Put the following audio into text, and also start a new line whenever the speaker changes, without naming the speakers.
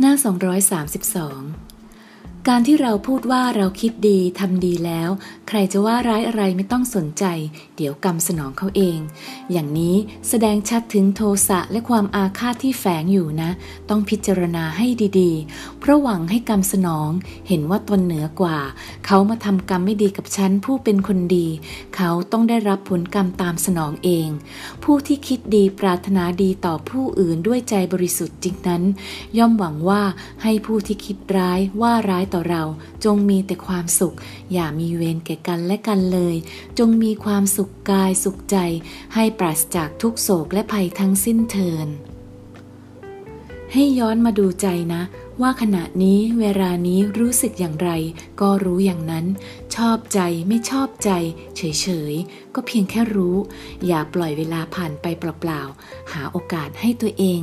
หน้า 232 การที่เราพูดว่าเราคิดดีทำดีแล้ว ใครจะว่าร้ายอะไรไม่ต้องสนใจ เดี๋ยวกรรมสนองเขาเอง อย่างนี้แสดงชัดถึงโทสะและความอาฆาตที่แฝงอยู่นะ ต้องพิจารณาให้ดีๆ เพราะหวังให้กรรมสนอง เห็นว่าตนเหนือกว่า เขามาทำกรรมไม่ดีกับฉันผู้เป็นคนดี เขาต้องได้รับผลกรรมตามสนองเอง ผู้ที่คิดดีปรารถนาดีต่อผู้อื่นด้วยใจบริสุทธิ์จริงนั้น ย่อมหวังว่าให้ผู้ที่คิดร้ายว่าร้ายต่อเราจงมีแต่ความสุข อย่ามีเวรแก่กันและกันเลย จงมีความสุขกายสุขใจ ให้ปราศจากทุกโศกและภัยทั้งสิ้นเทิน ให้ย้อนมาดูใจนะว่าขณะนี้เวลานี้รู้สึกอย่างไร ก็รู้อย่างนั้น ชอบใจไม่ชอบใจ เฉยๆ ก็เพียงแค่รู้ อย่าปล่อยเวลาผ่านไปเปล่าๆ หาโอกาสให้ตัวเอง